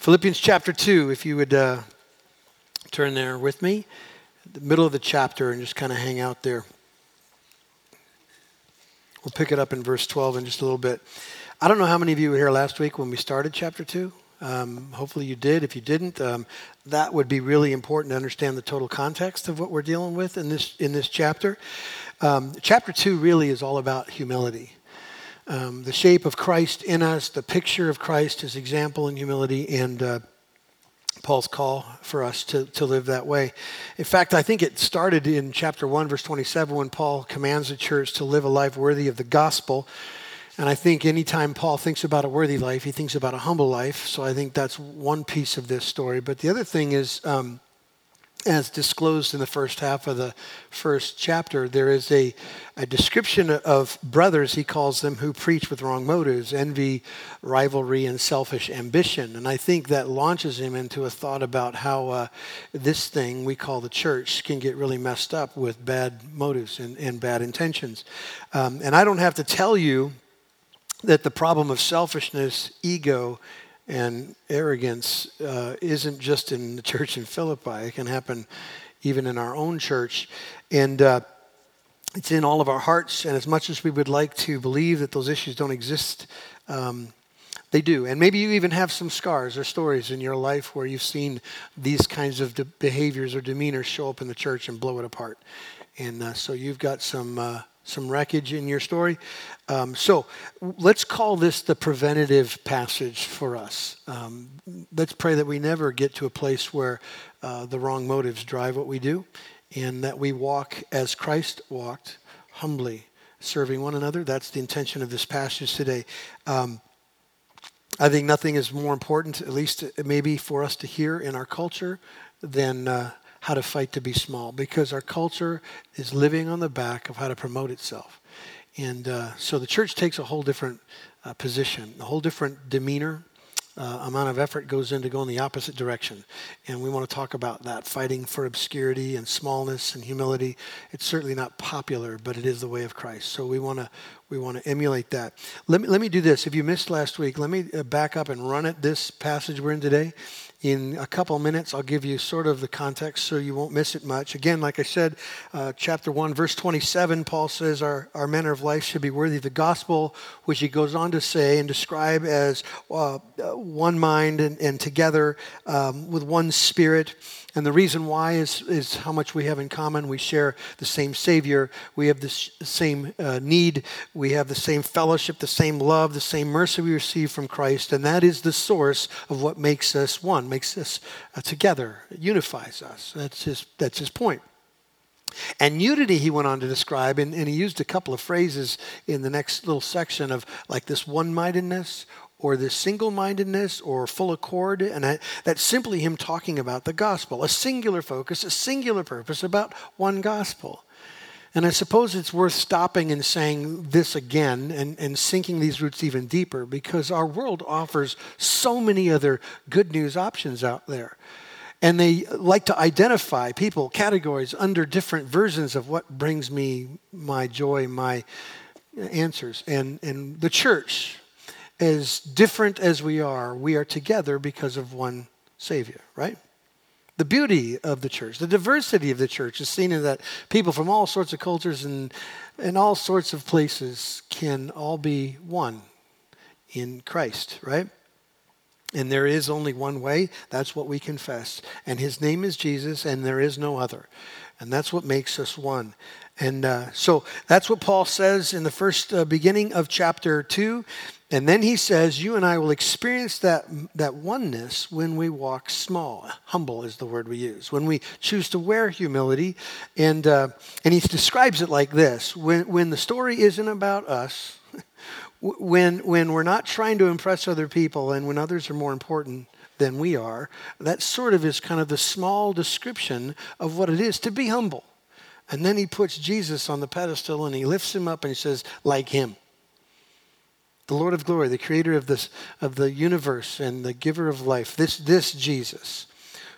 Philippians chapter 2, if you would uh, turn there with me, the middle of the chapter, and just kind of hang out there. We'll pick it up in verse 12 in just a little bit. I don't know how many of you were here last week when we started chapter 2. Um, hopefully you did. If you didn't, um, that would be really important to understand the total context of what we're dealing with in this in this chapter. Um, chapter two really is all about humility um, the shape of Christ in us, the picture of Christ, his example in humility, and uh, Paul's call for us to, to live that way. In fact, I think it started in chapter 1, verse 27, when Paul commands the church to live a life worthy of the gospel. And I think anytime Paul thinks about a worthy life, he thinks about a humble life. So I think that's one piece of this story. But the other thing is, um, as disclosed in the first half of the first chapter, there is a, a description of brothers, he calls them, who preach with wrong motives envy, rivalry, and selfish ambition. And I think that launches him into a thought about how uh, this thing we call the church can get really messed up with bad motives and, and bad intentions. Um, and I don't have to tell you that the problem of selfishness, ego, and arrogance uh, isn't just in the church in Philippi, it can happen even in our own church. And uh, it's in all of our hearts. And as much as we would like to believe that those issues don't exist, um, they do. And maybe you even have some scars or stories in your life where you've seen these kinds of de- behaviors or demeanor show up in the church and blow it apart. And uh, so you've got some uh, some wreckage in your story. Um, so let's call this the preventative passage for us. Um, let's pray that we never get to a place where uh, the wrong motives drive what we do and that we walk as Christ walked, humbly serving one another. That's the intention of this passage today. Um, I think nothing is more important, at least maybe for us to hear in our culture, than. Uh, how to fight to be small because our culture is living on the back of how to promote itself. And uh, so the church takes a whole different uh, position, a whole different demeanor, uh, amount of effort goes into going the opposite direction. And we want to talk about that fighting for obscurity and smallness and humility. It's certainly not popular, but it is the way of Christ. So we want to we want to emulate that. Let me, let me do this. If you missed last week, let me uh, back up and run at this passage we're in today. In a couple minutes, I'll give you sort of the context so you won't miss it much. Again, like I said, uh, chapter 1, verse 27, Paul says our, our manner of life should be worthy of the gospel, which he goes on to say and describe as uh, one mind and, and together um, with one spirit. And the reason why is, is how much we have in common. We share the same Savior. We have the same uh, need. We have the same fellowship, the same love, the same mercy we receive from Christ. And that is the source of what makes us one, makes us uh, together, unifies us. That's his, that's his point. And unity, he went on to describe, and, and, he used a couple of phrases in the next little section of like this one mindedness or this single mindedness or full accord. And that's simply him talking about the gospel, a singular focus, a singular purpose about one gospel. And I suppose it's worth stopping and saying this again and, and sinking these roots even deeper because our world offers so many other good news options out there. And they like to identify people, categories under different versions of what brings me my joy, my answers. And, and the church, as different as we are, we are together because of one Savior, right? The beauty of the church, the diversity of the church is seen in that people from all sorts of cultures and, and all sorts of places can all be one in Christ, right? And there is only one way. That's what we confess. And his name is Jesus, and there is no other. And that's what makes us one. And uh, so that's what Paul says in the first uh, beginning of chapter 2. And then he says, You and I will experience that, that oneness when we walk small. Humble is the word we use. When we choose to wear humility. And, uh, and he describes it like this when, when the story isn't about us, when, when we're not trying to impress other people, and when others are more important than we are, that sort of is kind of the small description of what it is to be humble. And then he puts Jesus on the pedestal and he lifts him up and he says, like him the Lord of glory, the creator of, this, of the universe and the giver of life, this, this Jesus,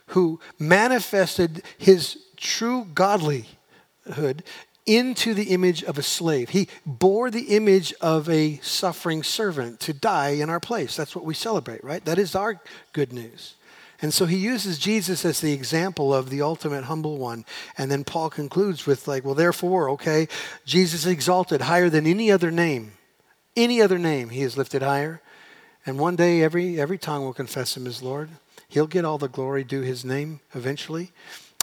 who manifested his true godlyhood into the image of a slave. He bore the image of a suffering servant to die in our place. That's what we celebrate, right? That is our good news. And so he uses Jesus as the example of the ultimate humble one. And then Paul concludes with, like, well, therefore, okay, Jesus exalted higher than any other name. Any other name he is lifted higher. And one day every, every tongue will confess him as Lord. He'll get all the glory due his name eventually.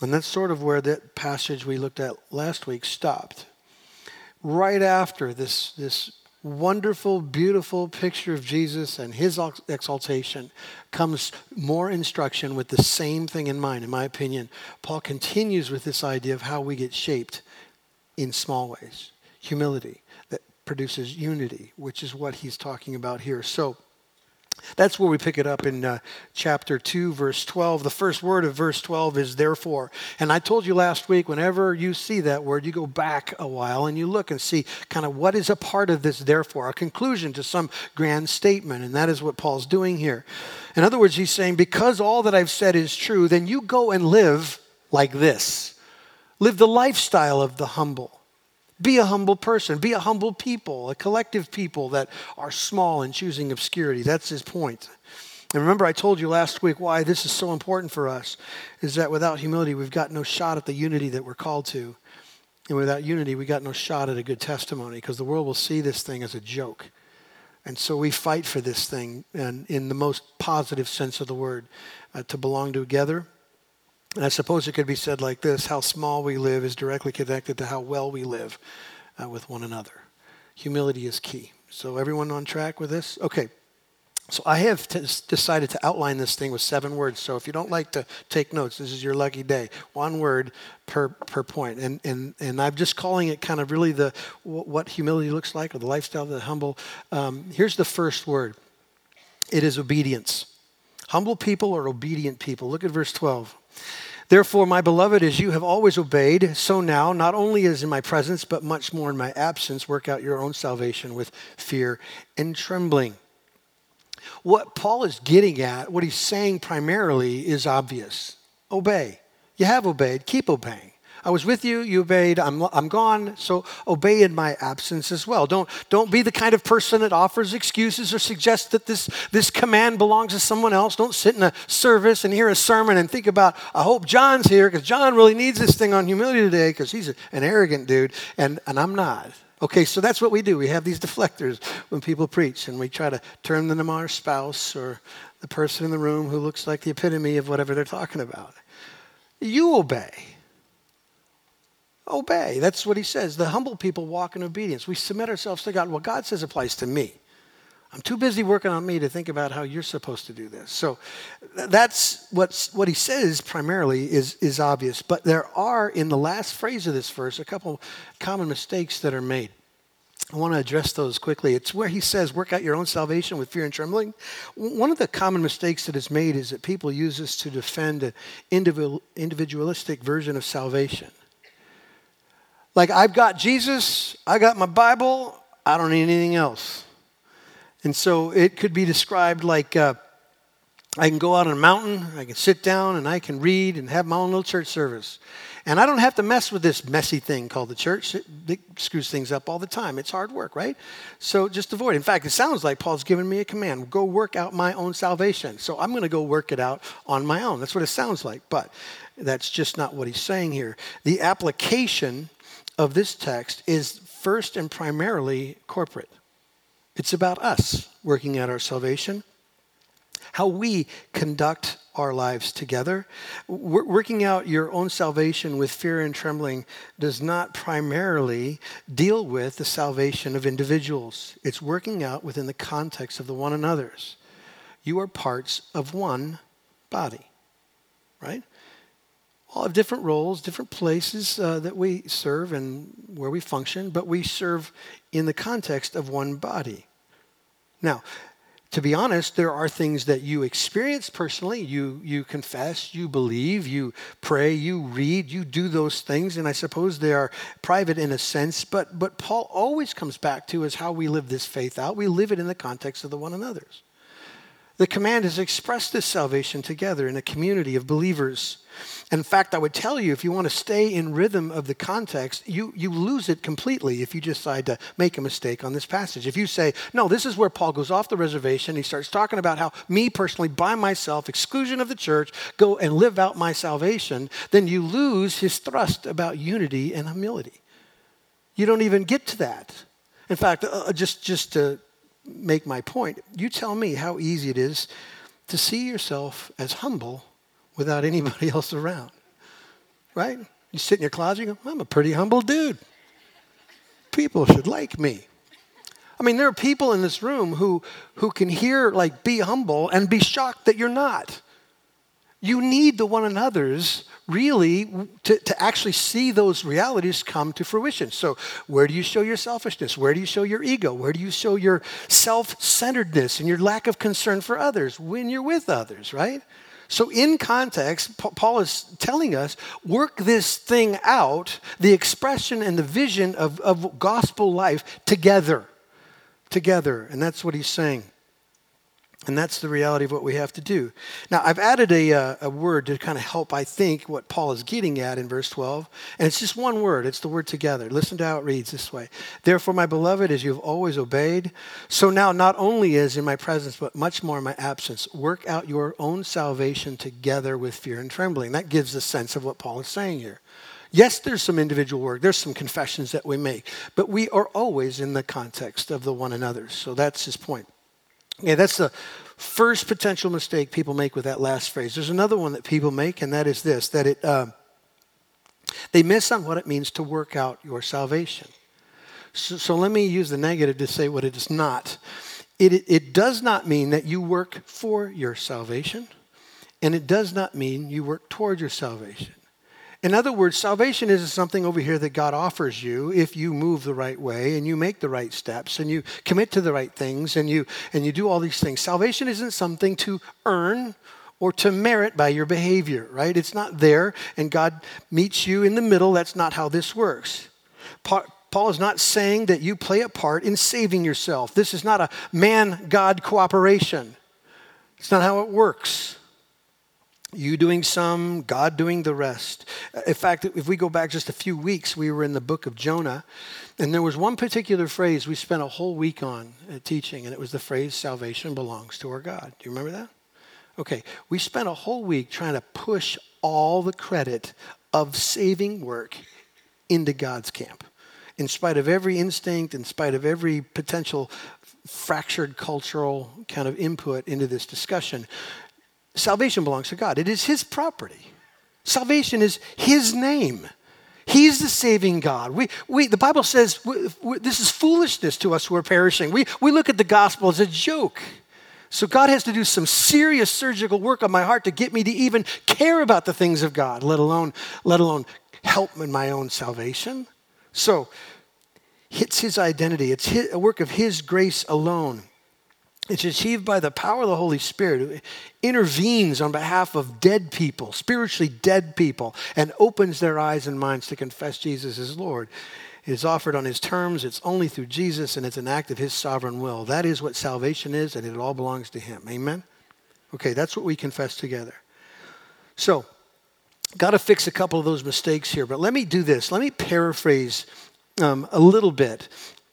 And that's sort of where that passage we looked at last week stopped. Right after this, this wonderful, beautiful picture of Jesus and his exaltation comes more instruction with the same thing in mind, in my opinion. Paul continues with this idea of how we get shaped in small ways humility that produces unity, which is what he's talking about here. So, that's where we pick it up in uh, chapter 2, verse 12. The first word of verse 12 is therefore. And I told you last week, whenever you see that word, you go back a while and you look and see kind of what is a part of this therefore, a conclusion to some grand statement. And that is what Paul's doing here. In other words, he's saying, because all that I've said is true, then you go and live like this. Live the lifestyle of the humble. Be a humble person. Be a humble people, a collective people that are small and choosing obscurity. That's his point. And remember, I told you last week why this is so important for us is that without humility, we've got no shot at the unity that we're called to. And without unity, we got no shot at a good testimony because the world will see this thing as a joke. And so we fight for this thing and in the most positive sense of the word uh, to belong together and I suppose it could be said like this how small we live is directly connected to how well we live uh, with one another. Humility is key. So, everyone on track with this? Okay. So, I have t- decided to outline this thing with seven words. So, if you don't like to take notes, this is your lucky day. One word per, per point. And, and, and I'm just calling it kind of really the what humility looks like or the lifestyle of the humble. Um, here's the first word it is obedience. Humble people are obedient people. Look at verse 12. Therefore, my beloved, as you have always obeyed, so now, not only as in my presence, but much more in my absence, work out your own salvation with fear and trembling. What Paul is getting at, what he's saying primarily, is obvious obey. You have obeyed, keep obeying. I was with you, you obeyed, I'm, I'm gone, so obey in my absence as well. Don't, don't be the kind of person that offers excuses or suggests that this, this command belongs to someone else. Don't sit in a service and hear a sermon and think about, I hope John's here because John really needs this thing on humility today because he's an arrogant dude and, and I'm not. Okay, so that's what we do. We have these deflectors when people preach, and we try to turn them to our spouse or the person in the room who looks like the epitome of whatever they're talking about. You obey obey. That's what he says. The humble people walk in obedience. We submit ourselves to God. Well, God says applies to me. I'm too busy working on me to think about how you're supposed to do this. So that's what's, what he says primarily is, is obvious. But there are, in the last phrase of this verse, a couple common mistakes that are made. I want to address those quickly. It's where he says, work out your own salvation with fear and trembling. One of the common mistakes that is made is that people use this to defend an individualistic version of salvation. Like, I've got Jesus, I got my Bible, I don't need anything else. And so it could be described like uh, I can go out on a mountain, I can sit down, and I can read and have my own little church service. And I don't have to mess with this messy thing called the church. It, screws things up all the time. It's hard work, right? So just avoid. In fact, it sounds like Paul's giving me a command go work out my own salvation. So I'm going to go work it out on my own. That's what it sounds like. But that's just not what he's saying here. The application of this text is first and primarily corporate. It's about us working out our salvation, how we conduct our lives together. Working out your own salvation with fear and trembling does not primarily deal with the salvation of individuals, it's working out within the context of the one another's. You are parts of one body, right? All have different roles, different places uh, that we serve and where we function, but we serve in the context of one body. Now, to be honest, there are things that you experience personally. You, you confess, you believe, you pray, you read, you do those things, and I suppose they are private in a sense. But, but Paul always comes back to is how we live this faith out. We live it in the context of the one another's. The command is express this salvation together in a community of believers. In fact, I would tell you if you want to stay in rhythm of the context, you, you lose it completely if you decide to make a mistake on this passage. If you say, no, this is where Paul goes off the reservation, he starts talking about how me personally, by myself, exclusion of the church, go and live out my salvation, then you lose his thrust about unity and humility. You don't even get to that. In fact, uh, uh just, just to make my point, you tell me how easy it is to see yourself as humble without anybody else around. Right? You sit in your closet, you go, I'm a pretty humble dude. People should like me. I mean, there are people in this room who, who can hear, like, be humble and be shocked that you're not. You need the one another's really to, to actually see those realities come to fruition. So, where do you show your selfishness? Where do you show your ego? Where do you show your self centeredness and your lack of concern for others? When you're with others, right? So, in context, Paul is telling us work this thing out, the expression and the vision of, of gospel life together. Together. And that's what he's saying. And that's the reality of what we have to do. Now, I've added a, uh, a word to kind of help, I think, what Paul is getting at in verse 12. And it's just one word. It's the word together. Listen to how it reads this way Therefore, my beloved, as you have always obeyed, so now not only is in my presence, but much more in my absence, work out your own salvation together with fear and trembling. That gives a sense of what Paul is saying here. Yes, there's some individual work, there's some confessions that we make, but we are always in the context of the one another. So that's his point. Yeah, that's the first potential mistake people make with that last phrase. There's another one that people make, and that is this: that it uh, they miss on what it means to work out your salvation. So, so let me use the negative to say what it is not. It, it does not mean that you work for your salvation, and it does not mean you work toward your salvation. In other words, salvation isn't something over here that God offers you if you move the right way and you make the right steps and you commit to the right things and you and you do all these things. Salvation isn't something to earn or to merit by your behavior, right? It's not there and God meets you in the middle. That's not how this works. Paul is not saying that you play a part in saving yourself. This is not a man God cooperation. It's not how it works. You doing some, God doing the rest. In fact, if we go back just a few weeks, we were in the book of Jonah, and there was one particular phrase we spent a whole week on uh, teaching, and it was the phrase, salvation belongs to our God. Do you remember that? Okay, we spent a whole week trying to push all the credit of saving work into God's camp. In spite of every instinct, in spite of every potential fractured cultural kind of input into this discussion, Salvation belongs to God, it is His property. Salvation is His name. He's the saving God. We, we, the Bible says we, we, this is foolishness to us who are perishing. We, we look at the gospel as a joke. So God has to do some serious surgical work on my heart to get me to even care about the things of God, let alone, let alone help in my own salvation. So it's his identity. It's his, a work of his grace alone. It's achieved by the power of the Holy Spirit who intervenes on behalf of dead people, spiritually dead people, and opens their eyes and minds to confess Jesus as Lord. It is offered on his terms, it's only through Jesus, and it's an act of his sovereign will. That is what salvation is, and it all belongs to him. Amen? Okay, that's what we confess together. So, got to fix a couple of those mistakes here, but let me do this. Let me paraphrase um, a little bit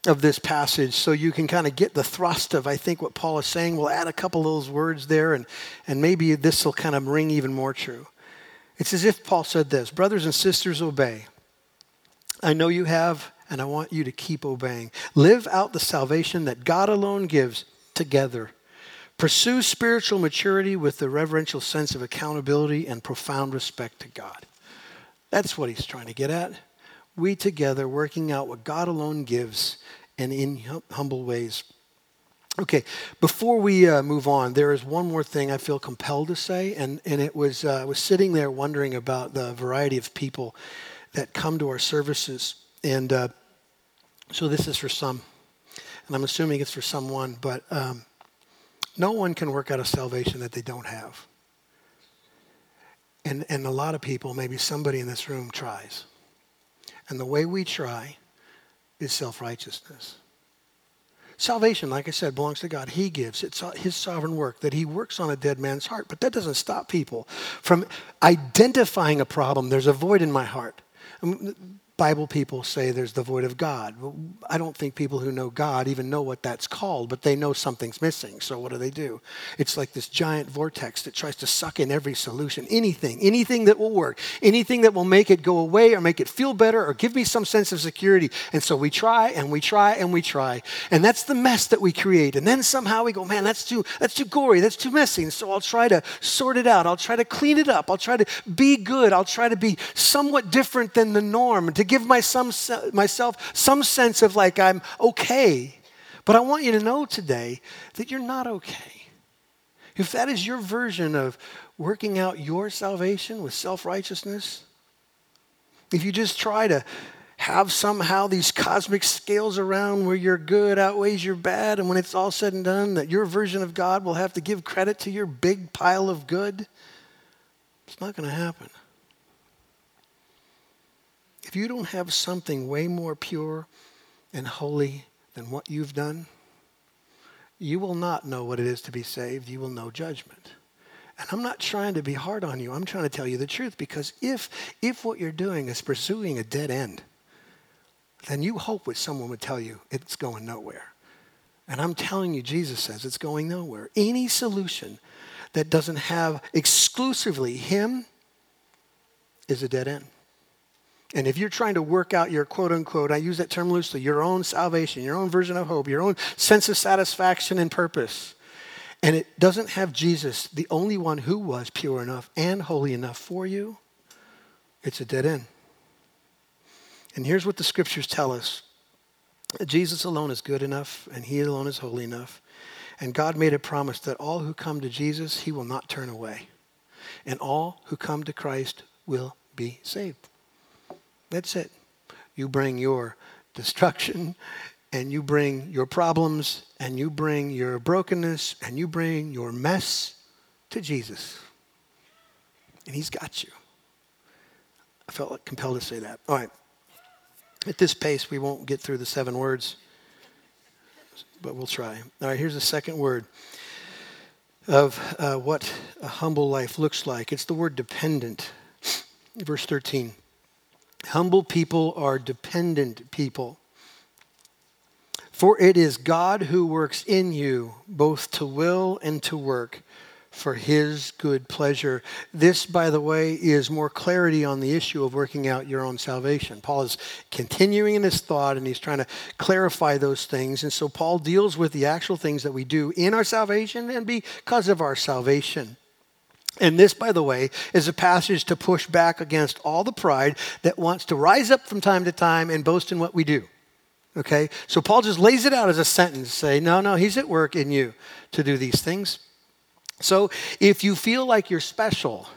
of this passage so you can kind of get the thrust of, I think, what Paul is saying. We'll add a couple of those words there, and, and maybe this will kind of ring even more true. It's as if Paul said this Brothers and sisters, obey. I know you have, and I want you to keep obeying. Live out the salvation that God alone gives together. Pursue spiritual maturity with the reverential sense of accountability and profound respect to God. That's what he's trying to get at we together working out what God alone gives and in humble ways. Okay, before we uh, move on, there is one more thing I feel compelled to say, and, and it was uh, I was sitting there wondering about the variety of people that come to our services, and uh, so this is for some, and I'm assuming it's for someone, but um, no one can work out a salvation that they don't have, and and a lot of people, maybe somebody in this room tries. And the way we try is self righteousness. Salvation, like I said, belongs to God. He gives. It's His sovereign work that He works on a dead man's heart. But that doesn't stop people from identifying a problem. There's a void in my heart. Um, Bible people say there's the void of God. I don't think people who know God even know what that's called, but they know something's missing. So what do they do? It's like this giant vortex that tries to suck in every solution, anything, anything that will work, anything that will make it go away or make it feel better or give me some sense of security. And so we try and we try and we try. And that's the mess that we create. And then somehow we go, man, that's too that's too gory, that's too messy. And so I'll try to sort it out. I'll try to clean it up. I'll try to be good. I'll try to be somewhat different than the norm to give my some, myself some sense of like I'm okay. But I want you to know today that you're not okay. If that is your version of working out your salvation with self righteousness, if you just try to have somehow these cosmic scales around where your good outweighs your bad, and when it's all said and done, that your version of God will have to give credit to your big pile of good, it's not going to happen if you don't have something way more pure and holy than what you've done, you will not know what it is to be saved. You will know judgment. And I'm not trying to be hard on you. I'm trying to tell you the truth because if, if what you're doing is pursuing a dead end, then you hope what someone would tell you it's going nowhere. And I'm telling you, Jesus says it's going nowhere. Any solution that doesn't have exclusively Him is a dead end. And if you're trying to work out your quote unquote, I use that term loosely, your own salvation, your own version of hope, your own sense of satisfaction and purpose, and it doesn't have Jesus, the only one who was pure enough and holy enough for you, it's a dead end. And here's what the scriptures tell us Jesus alone is good enough, and He alone is holy enough. And God made a promise that all who come to Jesus, He will not turn away. And all who come to Christ will be saved. That's it. You bring your destruction and you bring your problems and you bring your brokenness and you bring your mess to Jesus. And He's got you. I felt compelled to say that. All right. At this pace, we won't get through the seven words, but we'll try. All right, here's the second word of uh, what a humble life looks like it's the word dependent. Verse 13. Humble people are dependent people. For it is God who works in you both to will and to work for his good pleasure. This, by the way, is more clarity on the issue of working out your own salvation. Paul is continuing in his thought and he's trying to clarify those things. And so Paul deals with the actual things that we do in our salvation and because of our salvation. And this, by the way, is a passage to push back against all the pride that wants to rise up from time to time and boast in what we do. Okay? So Paul just lays it out as a sentence say, no, no, he's at work in you to do these things. So if you feel like you're special,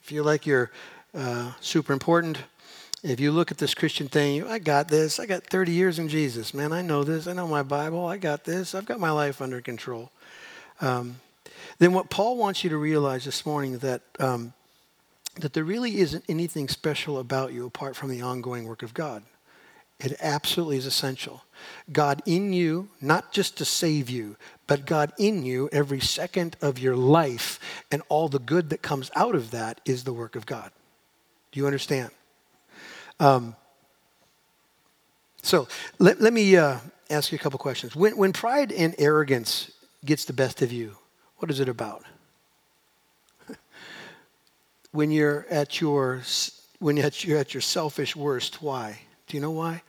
feel like you're uh, super important, if you look at this Christian thing, you, I got this. I got 30 years in Jesus, man. I know this. I know my Bible. I got this. I've got my life under control. Um, then what Paul wants you to realize this morning that um, that there really isn't anything special about you apart from the ongoing work of God. It absolutely is essential. God in you, not just to save you, but God in you every second of your life, and all the good that comes out of that is the work of God. Do you understand? Um, so let, let me uh, ask you a couple questions. When, when pride and arrogance gets the best of you, what is it about? when you're at your when you're at your selfish worst, why? Do you know why?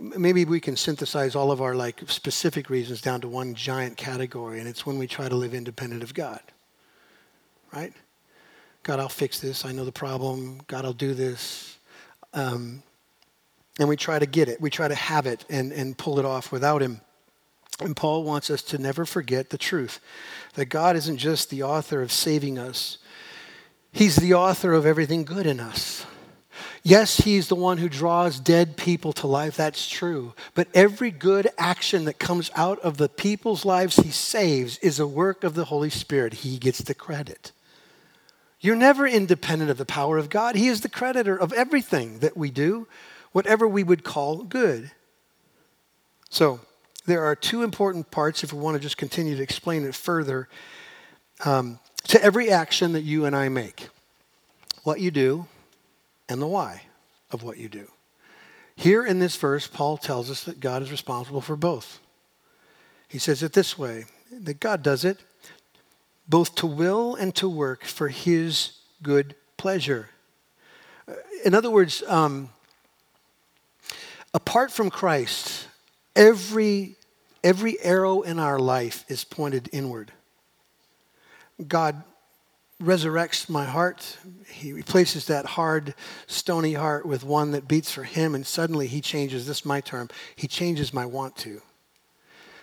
Maybe we can synthesize all of our like specific reasons down to one giant category, and it's when we try to live independent of God. Right? God, I'll fix this. I know the problem. God, I'll do this. Um, and we try to get it. We try to have it and, and pull it off without Him. And Paul wants us to never forget the truth that God isn't just the author of saving us, He's the author of everything good in us. Yes, He's the one who draws dead people to life. That's true. But every good action that comes out of the people's lives He saves is a work of the Holy Spirit. He gets the credit. You're never independent of the power of God. He is the creditor of everything that we do, whatever we would call good. So there are two important parts if we want to just continue to explain it further um, to every action that you and I make what you do and the why of what you do. Here in this verse, Paul tells us that God is responsible for both. He says it this way that God does it both to will and to work for his good pleasure. In other words, um, apart from Christ, every, every arrow in our life is pointed inward. God resurrects my heart. He replaces that hard, stony heart with one that beats for Him, and suddenly He changes this my term He changes my want to.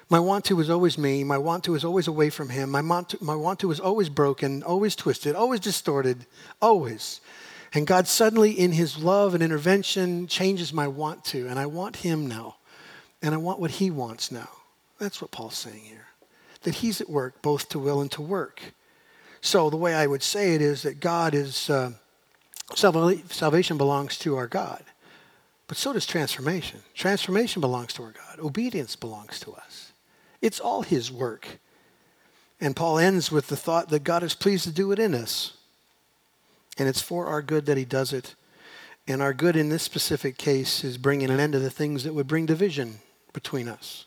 My want to was always me. My want to was always away from Him. My want to, my want to was always broken, always twisted, always distorted, always. And God suddenly, in His love and intervention, changes my want to, and I want Him now. And I want what He wants now. That's what Paul's saying here. That He's at work both to will and to work. So the way I would say it is that God is, uh, salvation belongs to our God. But so does transformation. Transformation belongs to our God. Obedience belongs to us. It's all His work. And Paul ends with the thought that God is pleased to do it in us. And it's for our good that He does it. And our good in this specific case is bringing an end to the things that would bring division between us.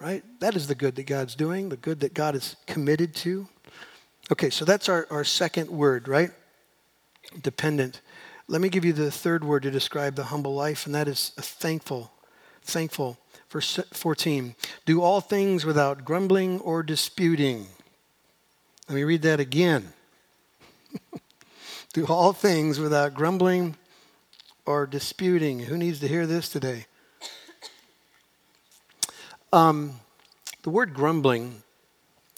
Right? That is the good that God's doing, the good that God is committed to. Okay, so that's our, our second word, right? Dependent. Let me give you the third word to describe the humble life, and that is thankful. Thankful. Verse 14. Do all things without grumbling or disputing. Let me read that again. Do all things without grumbling or disputing. Who needs to hear this today? Um, the word grumbling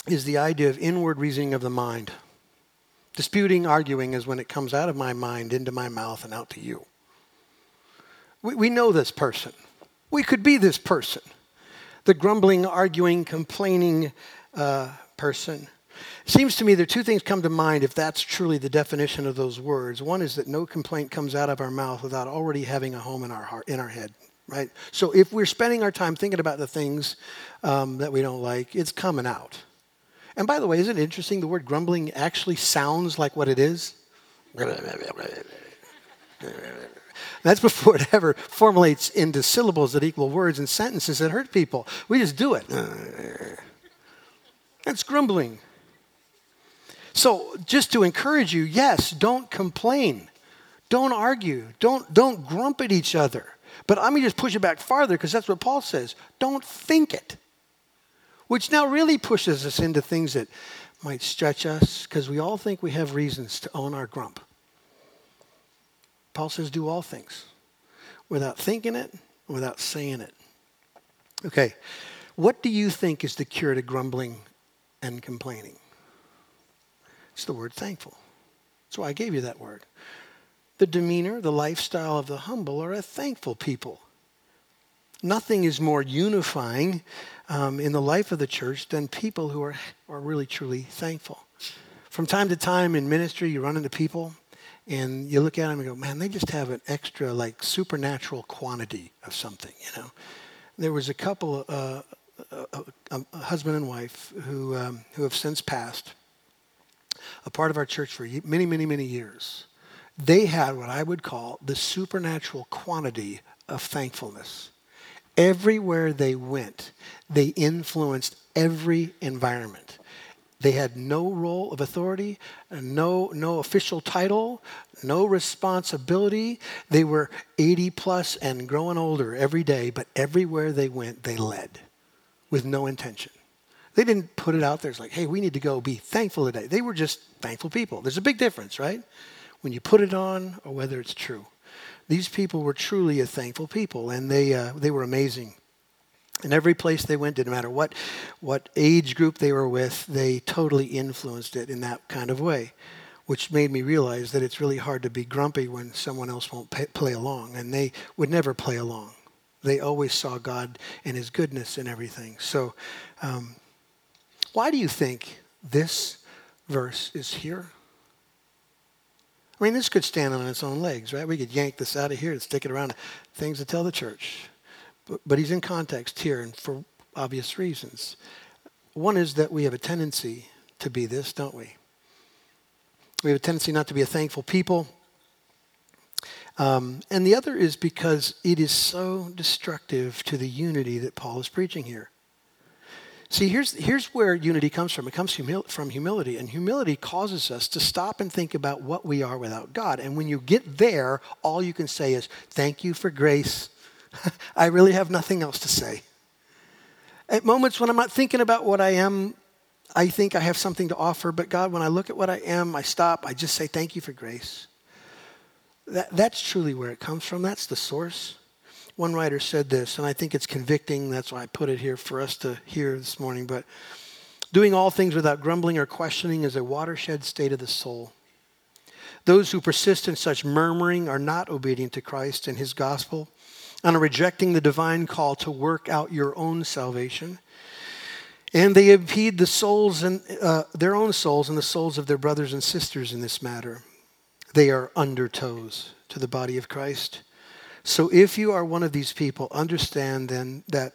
is the idea of inward reasoning of the mind. Disputing, arguing is when it comes out of my mind into my mouth and out to you. We, we know this person. We could be this person. The grumbling, arguing, complaining uh, person. It seems to me there are two things come to mind if that's truly the definition of those words. One is that no complaint comes out of our mouth without already having a home in our heart, in our head, right? So if we're spending our time thinking about the things um, that we don't like, it's coming out. And by the way, isn't it interesting? The word grumbling actually sounds like what it is. That's before it ever formulates into syllables that equal words and sentences that hurt people. We just do it. That's grumbling. So, just to encourage you, yes, don't complain. Don't argue. Don't, don't grump at each other. But let me just push it back farther because that's what Paul says. Don't think it which now really pushes us into things that might stretch us because we all think we have reasons to own our grump. Paul says, do all things without thinking it, without saying it. Okay, what do you think is the cure to grumbling and complaining? It's the word thankful. That's why I gave you that word. The demeanor, the lifestyle of the humble are a thankful people. Nothing is more unifying um, in the life of the church than people who are, are really truly thankful. From time to time in ministry, you run into people and you look at them and go, man, they just have an extra, like, supernatural quantity of something, you know. There was a couple, uh, a, a, a, husband and wife, who, um, who have since passed, a part of our church for many, many, many years. They had what I would call the supernatural quantity of thankfulness. Everywhere they went, they influenced every environment. They had no role of authority, no, no official title, no responsibility. They were 80 plus and growing older every day, but everywhere they went, they led with no intention. They didn't put it out there. It's like, hey, we need to go be thankful today. They were just thankful people. There's a big difference, right? When you put it on or whether it's true these people were truly a thankful people, and they, uh, they were amazing. In every place they went, didn't matter what, what age group they were with, they totally influenced it in that kind of way, which made me realize that it's really hard to be grumpy when someone else won't pay, play along, and they would never play along. They always saw God and His goodness in everything. So, um, why do you think this verse is here? I mean, this could stand on its own legs, right? We could yank this out of here and stick it around things to tell the church. but, but he's in context here, and for obvious reasons. One is that we have a tendency to be this, don't we? We have a tendency not to be a thankful people. Um, and the other is because it is so destructive to the unity that Paul is preaching here. See, here's, here's where unity comes from. It comes humil- from humility, and humility causes us to stop and think about what we are without God. And when you get there, all you can say is, Thank you for grace. I really have nothing else to say. At moments when I'm not thinking about what I am, I think I have something to offer. But God, when I look at what I am, I stop. I just say, Thank you for grace. That, that's truly where it comes from. That's the source. One writer said this, and I think it's convicting. That's why I put it here for us to hear this morning. But doing all things without grumbling or questioning is a watershed state of the soul. Those who persist in such murmuring are not obedient to Christ and his gospel and are rejecting the divine call to work out your own salvation. And they impede the souls and uh, their own souls and the souls of their brothers and sisters in this matter. They are undertows to the body of Christ. So if you are one of these people, understand then that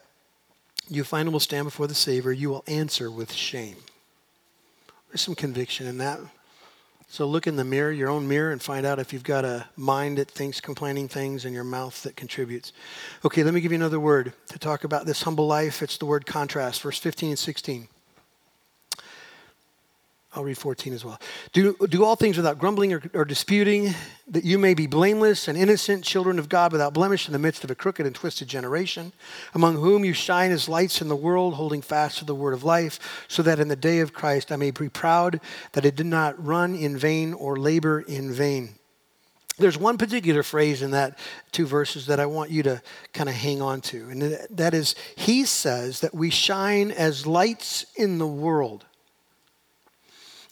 you finally will stand before the Savior, you will answer with shame. There's some conviction in that. So look in the mirror, your own mirror, and find out if you've got a mind that thinks complaining things and your mouth that contributes. Okay, let me give you another word to talk about this humble life. It's the word contrast, verse 15 and 16. I'll read 14 as well. Do, do all things without grumbling or, or, disputing, that you may be blameless and innocent, children of God without blemish in the midst of a crooked and twisted generation, among whom you shine as lights in the world, holding fast to the word of life, so that in the day of Christ I may be proud that I did not run in vain or labor in vain. There's one particular phrase in that two verses that I want you to kind of hang on to, and that is, He says that we shine as lights in the world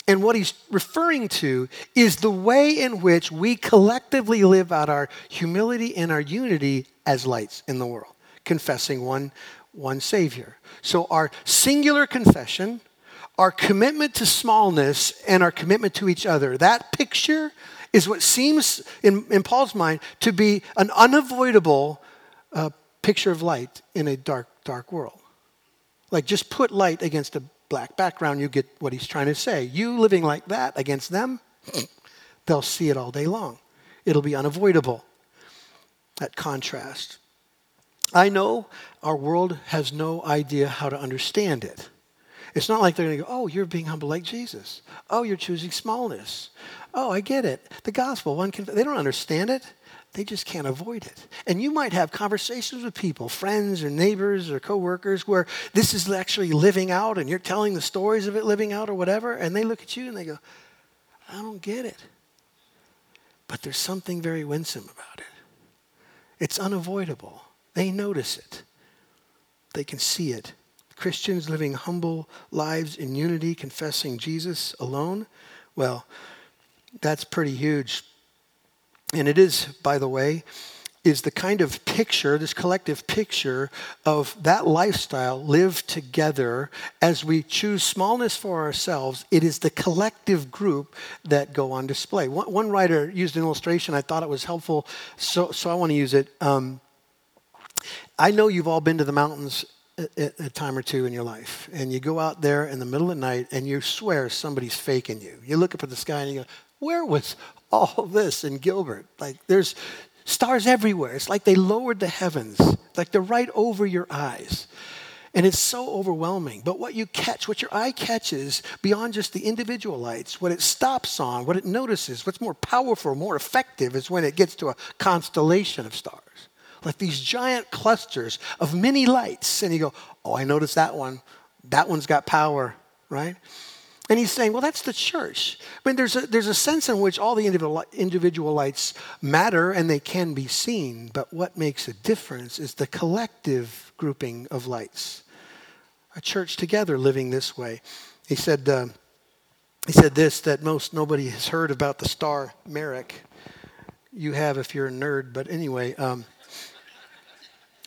and what he's referring to is the way in which we collectively live out our humility and our unity as lights in the world, confessing one, one Savior. So, our singular confession, our commitment to smallness, and our commitment to each other, that picture is what seems, in, in Paul's mind, to be an unavoidable uh, picture of light in a dark, dark world. Like, just put light against a black background, you get what he's trying to say. You living like that against them, they'll see it all day long. It'll be unavoidable. That contrast. I know our world has no idea how to understand it. It's not like they're going to go, oh, you're being humble like Jesus. Oh, you're choosing smallness. Oh, I get it. The gospel, one can, they don't understand it. They just can't avoid it. And you might have conversations with people, friends or neighbors or coworkers, where this is actually living out and you're telling the stories of it living out or whatever, and they look at you and they go, I don't get it. But there's something very winsome about it. It's unavoidable. They notice it, they can see it. Christians living humble lives in unity, confessing Jesus alone, well, that's pretty huge and it is, by the way, is the kind of picture, this collective picture of that lifestyle lived together as we choose smallness for ourselves. It is the collective group that go on display. One, one writer used an illustration. I thought it was helpful, so, so I want to use it. Um, I know you've all been to the mountains a, a, time or two in your life, and you go out there in the middle of the night and you swear somebody's faking you. You look up at the sky and you go, where was all this in Gilbert? Like there's stars everywhere. It's like they lowered the heavens, like they're right over your eyes. And it's so overwhelming. But what you catch, what your eye catches beyond just the individual lights, what it stops on, what it notices, what's more powerful, more effective is when it gets to a constellation of stars. Like these giant clusters of many lights. And you go, oh, I noticed that one. That one's got power, right? And he's saying, well, that's the church. I mean, there's a, there's a sense in which all the individual, individual lights matter and they can be seen, but what makes a difference is the collective grouping of lights. A church together living this way. He said, uh, he said this that most nobody has heard about the star Merak. You have if you're a nerd, but anyway. Um,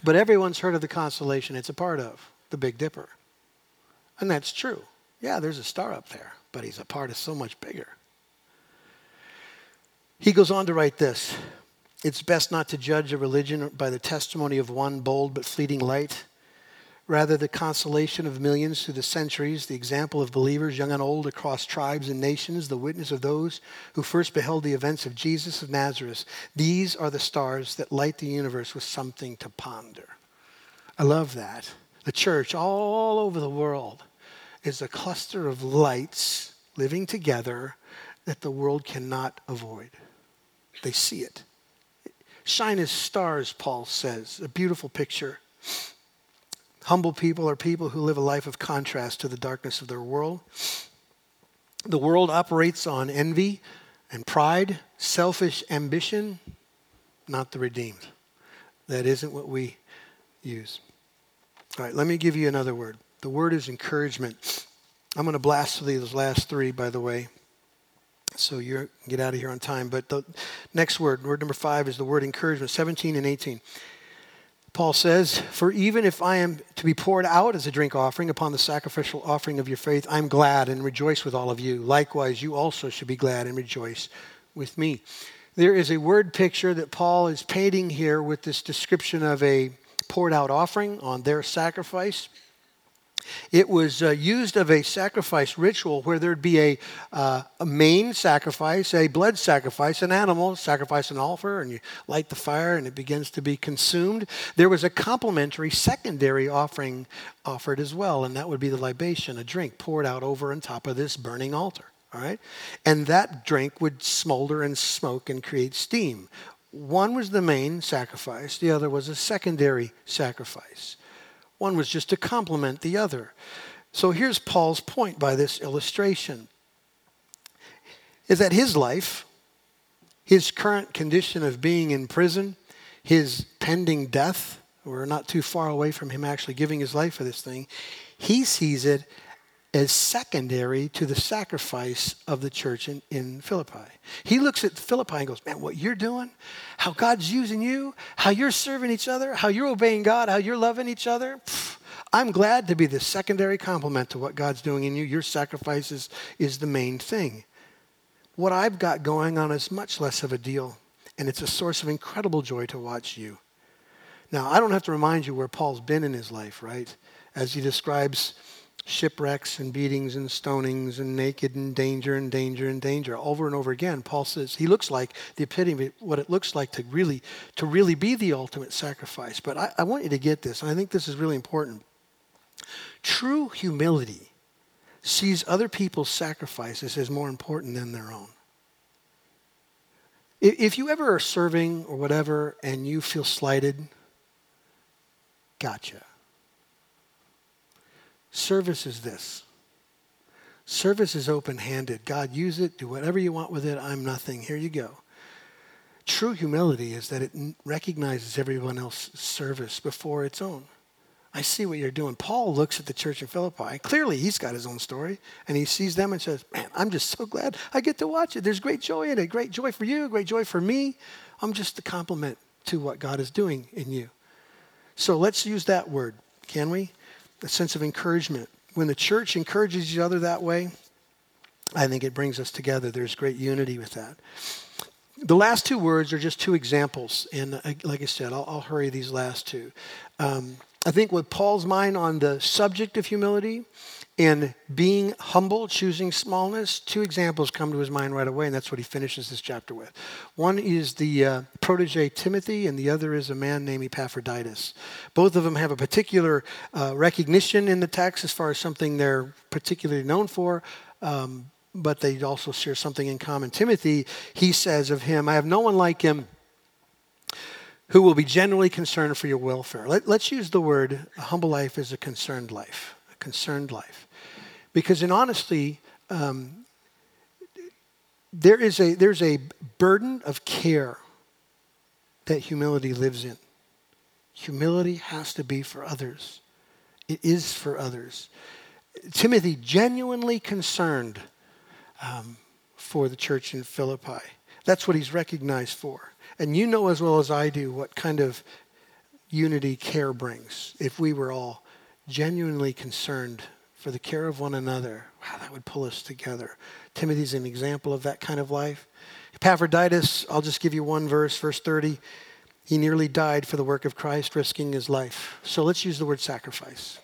but everyone's heard of the constellation it's a part of, the Big Dipper. And that's true. Yeah, there's a star up there, but he's a part of so much bigger. He goes on to write this It's best not to judge a religion by the testimony of one bold but fleeting light. Rather, the consolation of millions through the centuries, the example of believers, young and old, across tribes and nations, the witness of those who first beheld the events of Jesus of Nazareth. These are the stars that light the universe with something to ponder. I love that. The church all over the world is a cluster of lights living together that the world cannot avoid. They see it. Shine as stars, Paul says, a beautiful picture. Humble people are people who live a life of contrast to the darkness of their world. The world operates on envy and pride, selfish ambition, not the redeemed. That isn't what we use. All right, let me give you another word. The word is encouragement. I'm going to blast through these last three, by the way, so you get out of here on time. But the next word, word number five, is the word encouragement, 17 and 18. Paul says, For even if I am to be poured out as a drink offering upon the sacrificial offering of your faith, I'm glad and rejoice with all of you. Likewise, you also should be glad and rejoice with me. There is a word picture that Paul is painting here with this description of a poured out offering on their sacrifice. It was uh, used of a sacrifice ritual where there'd be a, uh, a main sacrifice, a blood sacrifice, an animal, sacrifice an altar, and you light the fire and it begins to be consumed. There was a complementary secondary offering offered as well, and that would be the libation, a drink poured out over on top of this burning altar. All right? And that drink would smolder and smoke and create steam. One was the main sacrifice, the other was a secondary sacrifice. One was just to complement the other. So here's Paul's point by this illustration is that his life, his current condition of being in prison, his pending death, we're not too far away from him actually giving his life for this thing, he sees it as secondary to the sacrifice of the church in, in Philippi. He looks at Philippi and goes, Man, what you're doing, how God's using you, how you're serving each other, how you're obeying God, how you're loving each other. I'm glad to be the secondary complement to what God's doing in you. Your sacrifice is, is the main thing. What I've got going on is much less of a deal, and it's a source of incredible joy to watch you. Now, I don't have to remind you where Paul's been in his life, right? As he describes shipwrecks and beatings and stonings and naked and danger and danger and danger. Over and over again paul says he looks like the epitome of what it looks like to really to really be the ultimate sacrifice. But i, I want you to get this i think this is really important. True humility sees other people's sacrifices as more important than their own. If you ever are serving or whatever and you feel slighted gotcha Service is this service is open handed. God, use it, do whatever you want with it. I'm nothing. Here you go. True humility is that it recognizes everyone else's service before its own. I see what you're doing. Paul looks at the church in Philippi. Clearly, he's got his own story, and he sees them and says, Man, I'm just so glad I get to watch it. There's great joy in it. Great joy for you, great joy for me. I'm just the complement to what God is doing in you. So let's use that word, can we? A sense of encouragement. When the church encourages each other that way, I think it brings us together. There's great unity with that. The last two words are just two examples. And uh, like I said, I'll, I'll hurry these last two. Um, I think with Paul's mind on the subject of humility, and being humble, choosing smallness, two examples come to his mind right away, and that's what he finishes this chapter with. One is the uh, protege Timothy, and the other is a man named Epaphroditus. Both of them have a particular uh, recognition in the text as far as something they're particularly known for. Um, but they also share something in common. Timothy, he says of him, I have no one like him who will be genuinely concerned for your welfare. Let, us use the word a humble life is a concerned life a concerned life. Because in honesty, um, there is a, there's a burden of care that humility lives in. Humility has to be for others, it is for others. Timothy, genuinely concerned um, for the church in Philippi. That's what he's recognized for. And you know as well as I do what kind of unity care brings if we were all genuinely concerned for the care of one another. Wow, that would pull us together. Timothy's an example of that kind of life. Epaphroditus, I'll just give you one verse, verse 30. He nearly died for the work of Christ, risking his life. So let's use the word sacrifice.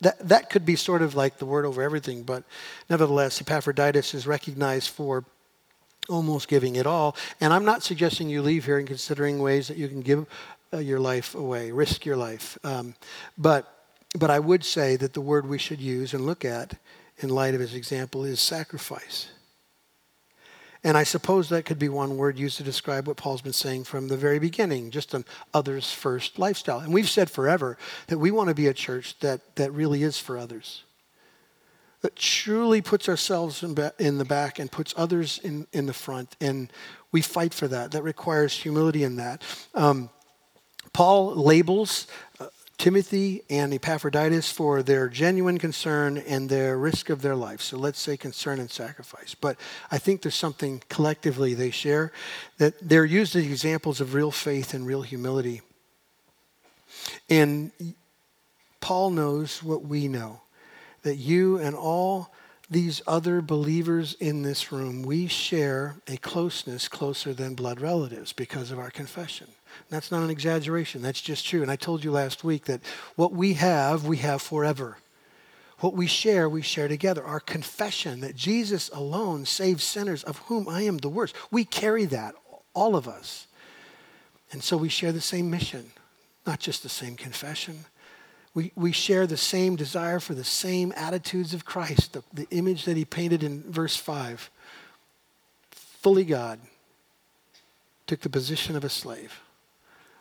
That, that could be sort of like the word over everything, but nevertheless, Epaphroditus is recognized for almost giving it all. And I'm not suggesting you leave here and considering ways that you can give uh, your life away, risk your life. Um, but, but I would say that the word we should use and look at in light of his example is sacrifice. And I suppose that could be one word used to describe what Paul's been saying from the very beginning, just an others first lifestyle. And we've said forever that we want to be a church that, that really is for others, that truly puts ourselves in, in the back and puts others in, in the front. And we fight for that. That requires humility in that. Um, Paul labels uh, Timothy and Epaphroditus for their genuine concern and their risk of their life. So let's say concern and sacrifice. But I think there's something collectively they share that they're used as examples of real faith and real humility. And Paul knows what we know that you and all these other believers in this room, we share a closeness closer than blood relatives because of our confession. That's not an exaggeration. That's just true. And I told you last week that what we have, we have forever. What we share, we share together. Our confession that Jesus alone saves sinners, of whom I am the worst. We carry that, all of us. And so we share the same mission, not just the same confession. We, we share the same desire for the same attitudes of Christ, the, the image that he painted in verse 5. Fully God, took the position of a slave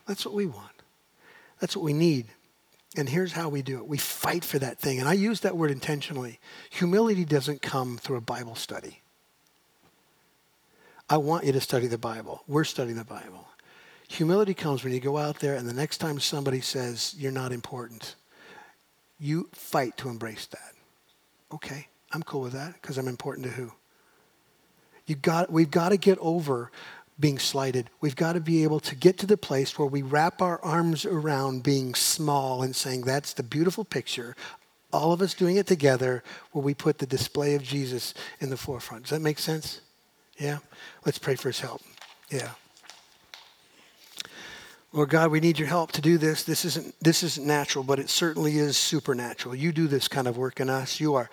that's what we want. That's what we need. And here's how we do it we fight for that thing. And I use that word intentionally. Humility doesn't come through a Bible study. I want you to study the Bible. We're studying the Bible. Humility comes when you go out there and the next time somebody says you're not important, you fight to embrace that. Okay, I'm cool with that because I'm important to who? You got, we've got to get over being slighted. We've got to be able to get to the place where we wrap our arms around being small and saying, that's the beautiful picture. All of us doing it together where we put the display of Jesus in the forefront. Does that make sense? Yeah? Let's pray for his help. Yeah. Lord God, we need your help to do this. This isn't, this isn't natural, but it certainly is supernatural. You do this kind of work in us. You are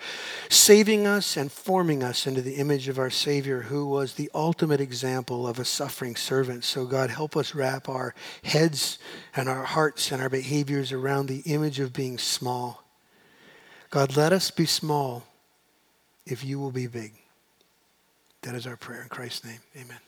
saving us and forming us into the image of our Savior, who was the ultimate example of a suffering servant. So, God, help us wrap our heads and our hearts and our behaviors around the image of being small. God, let us be small if you will be big. That is our prayer in Christ's name. Amen.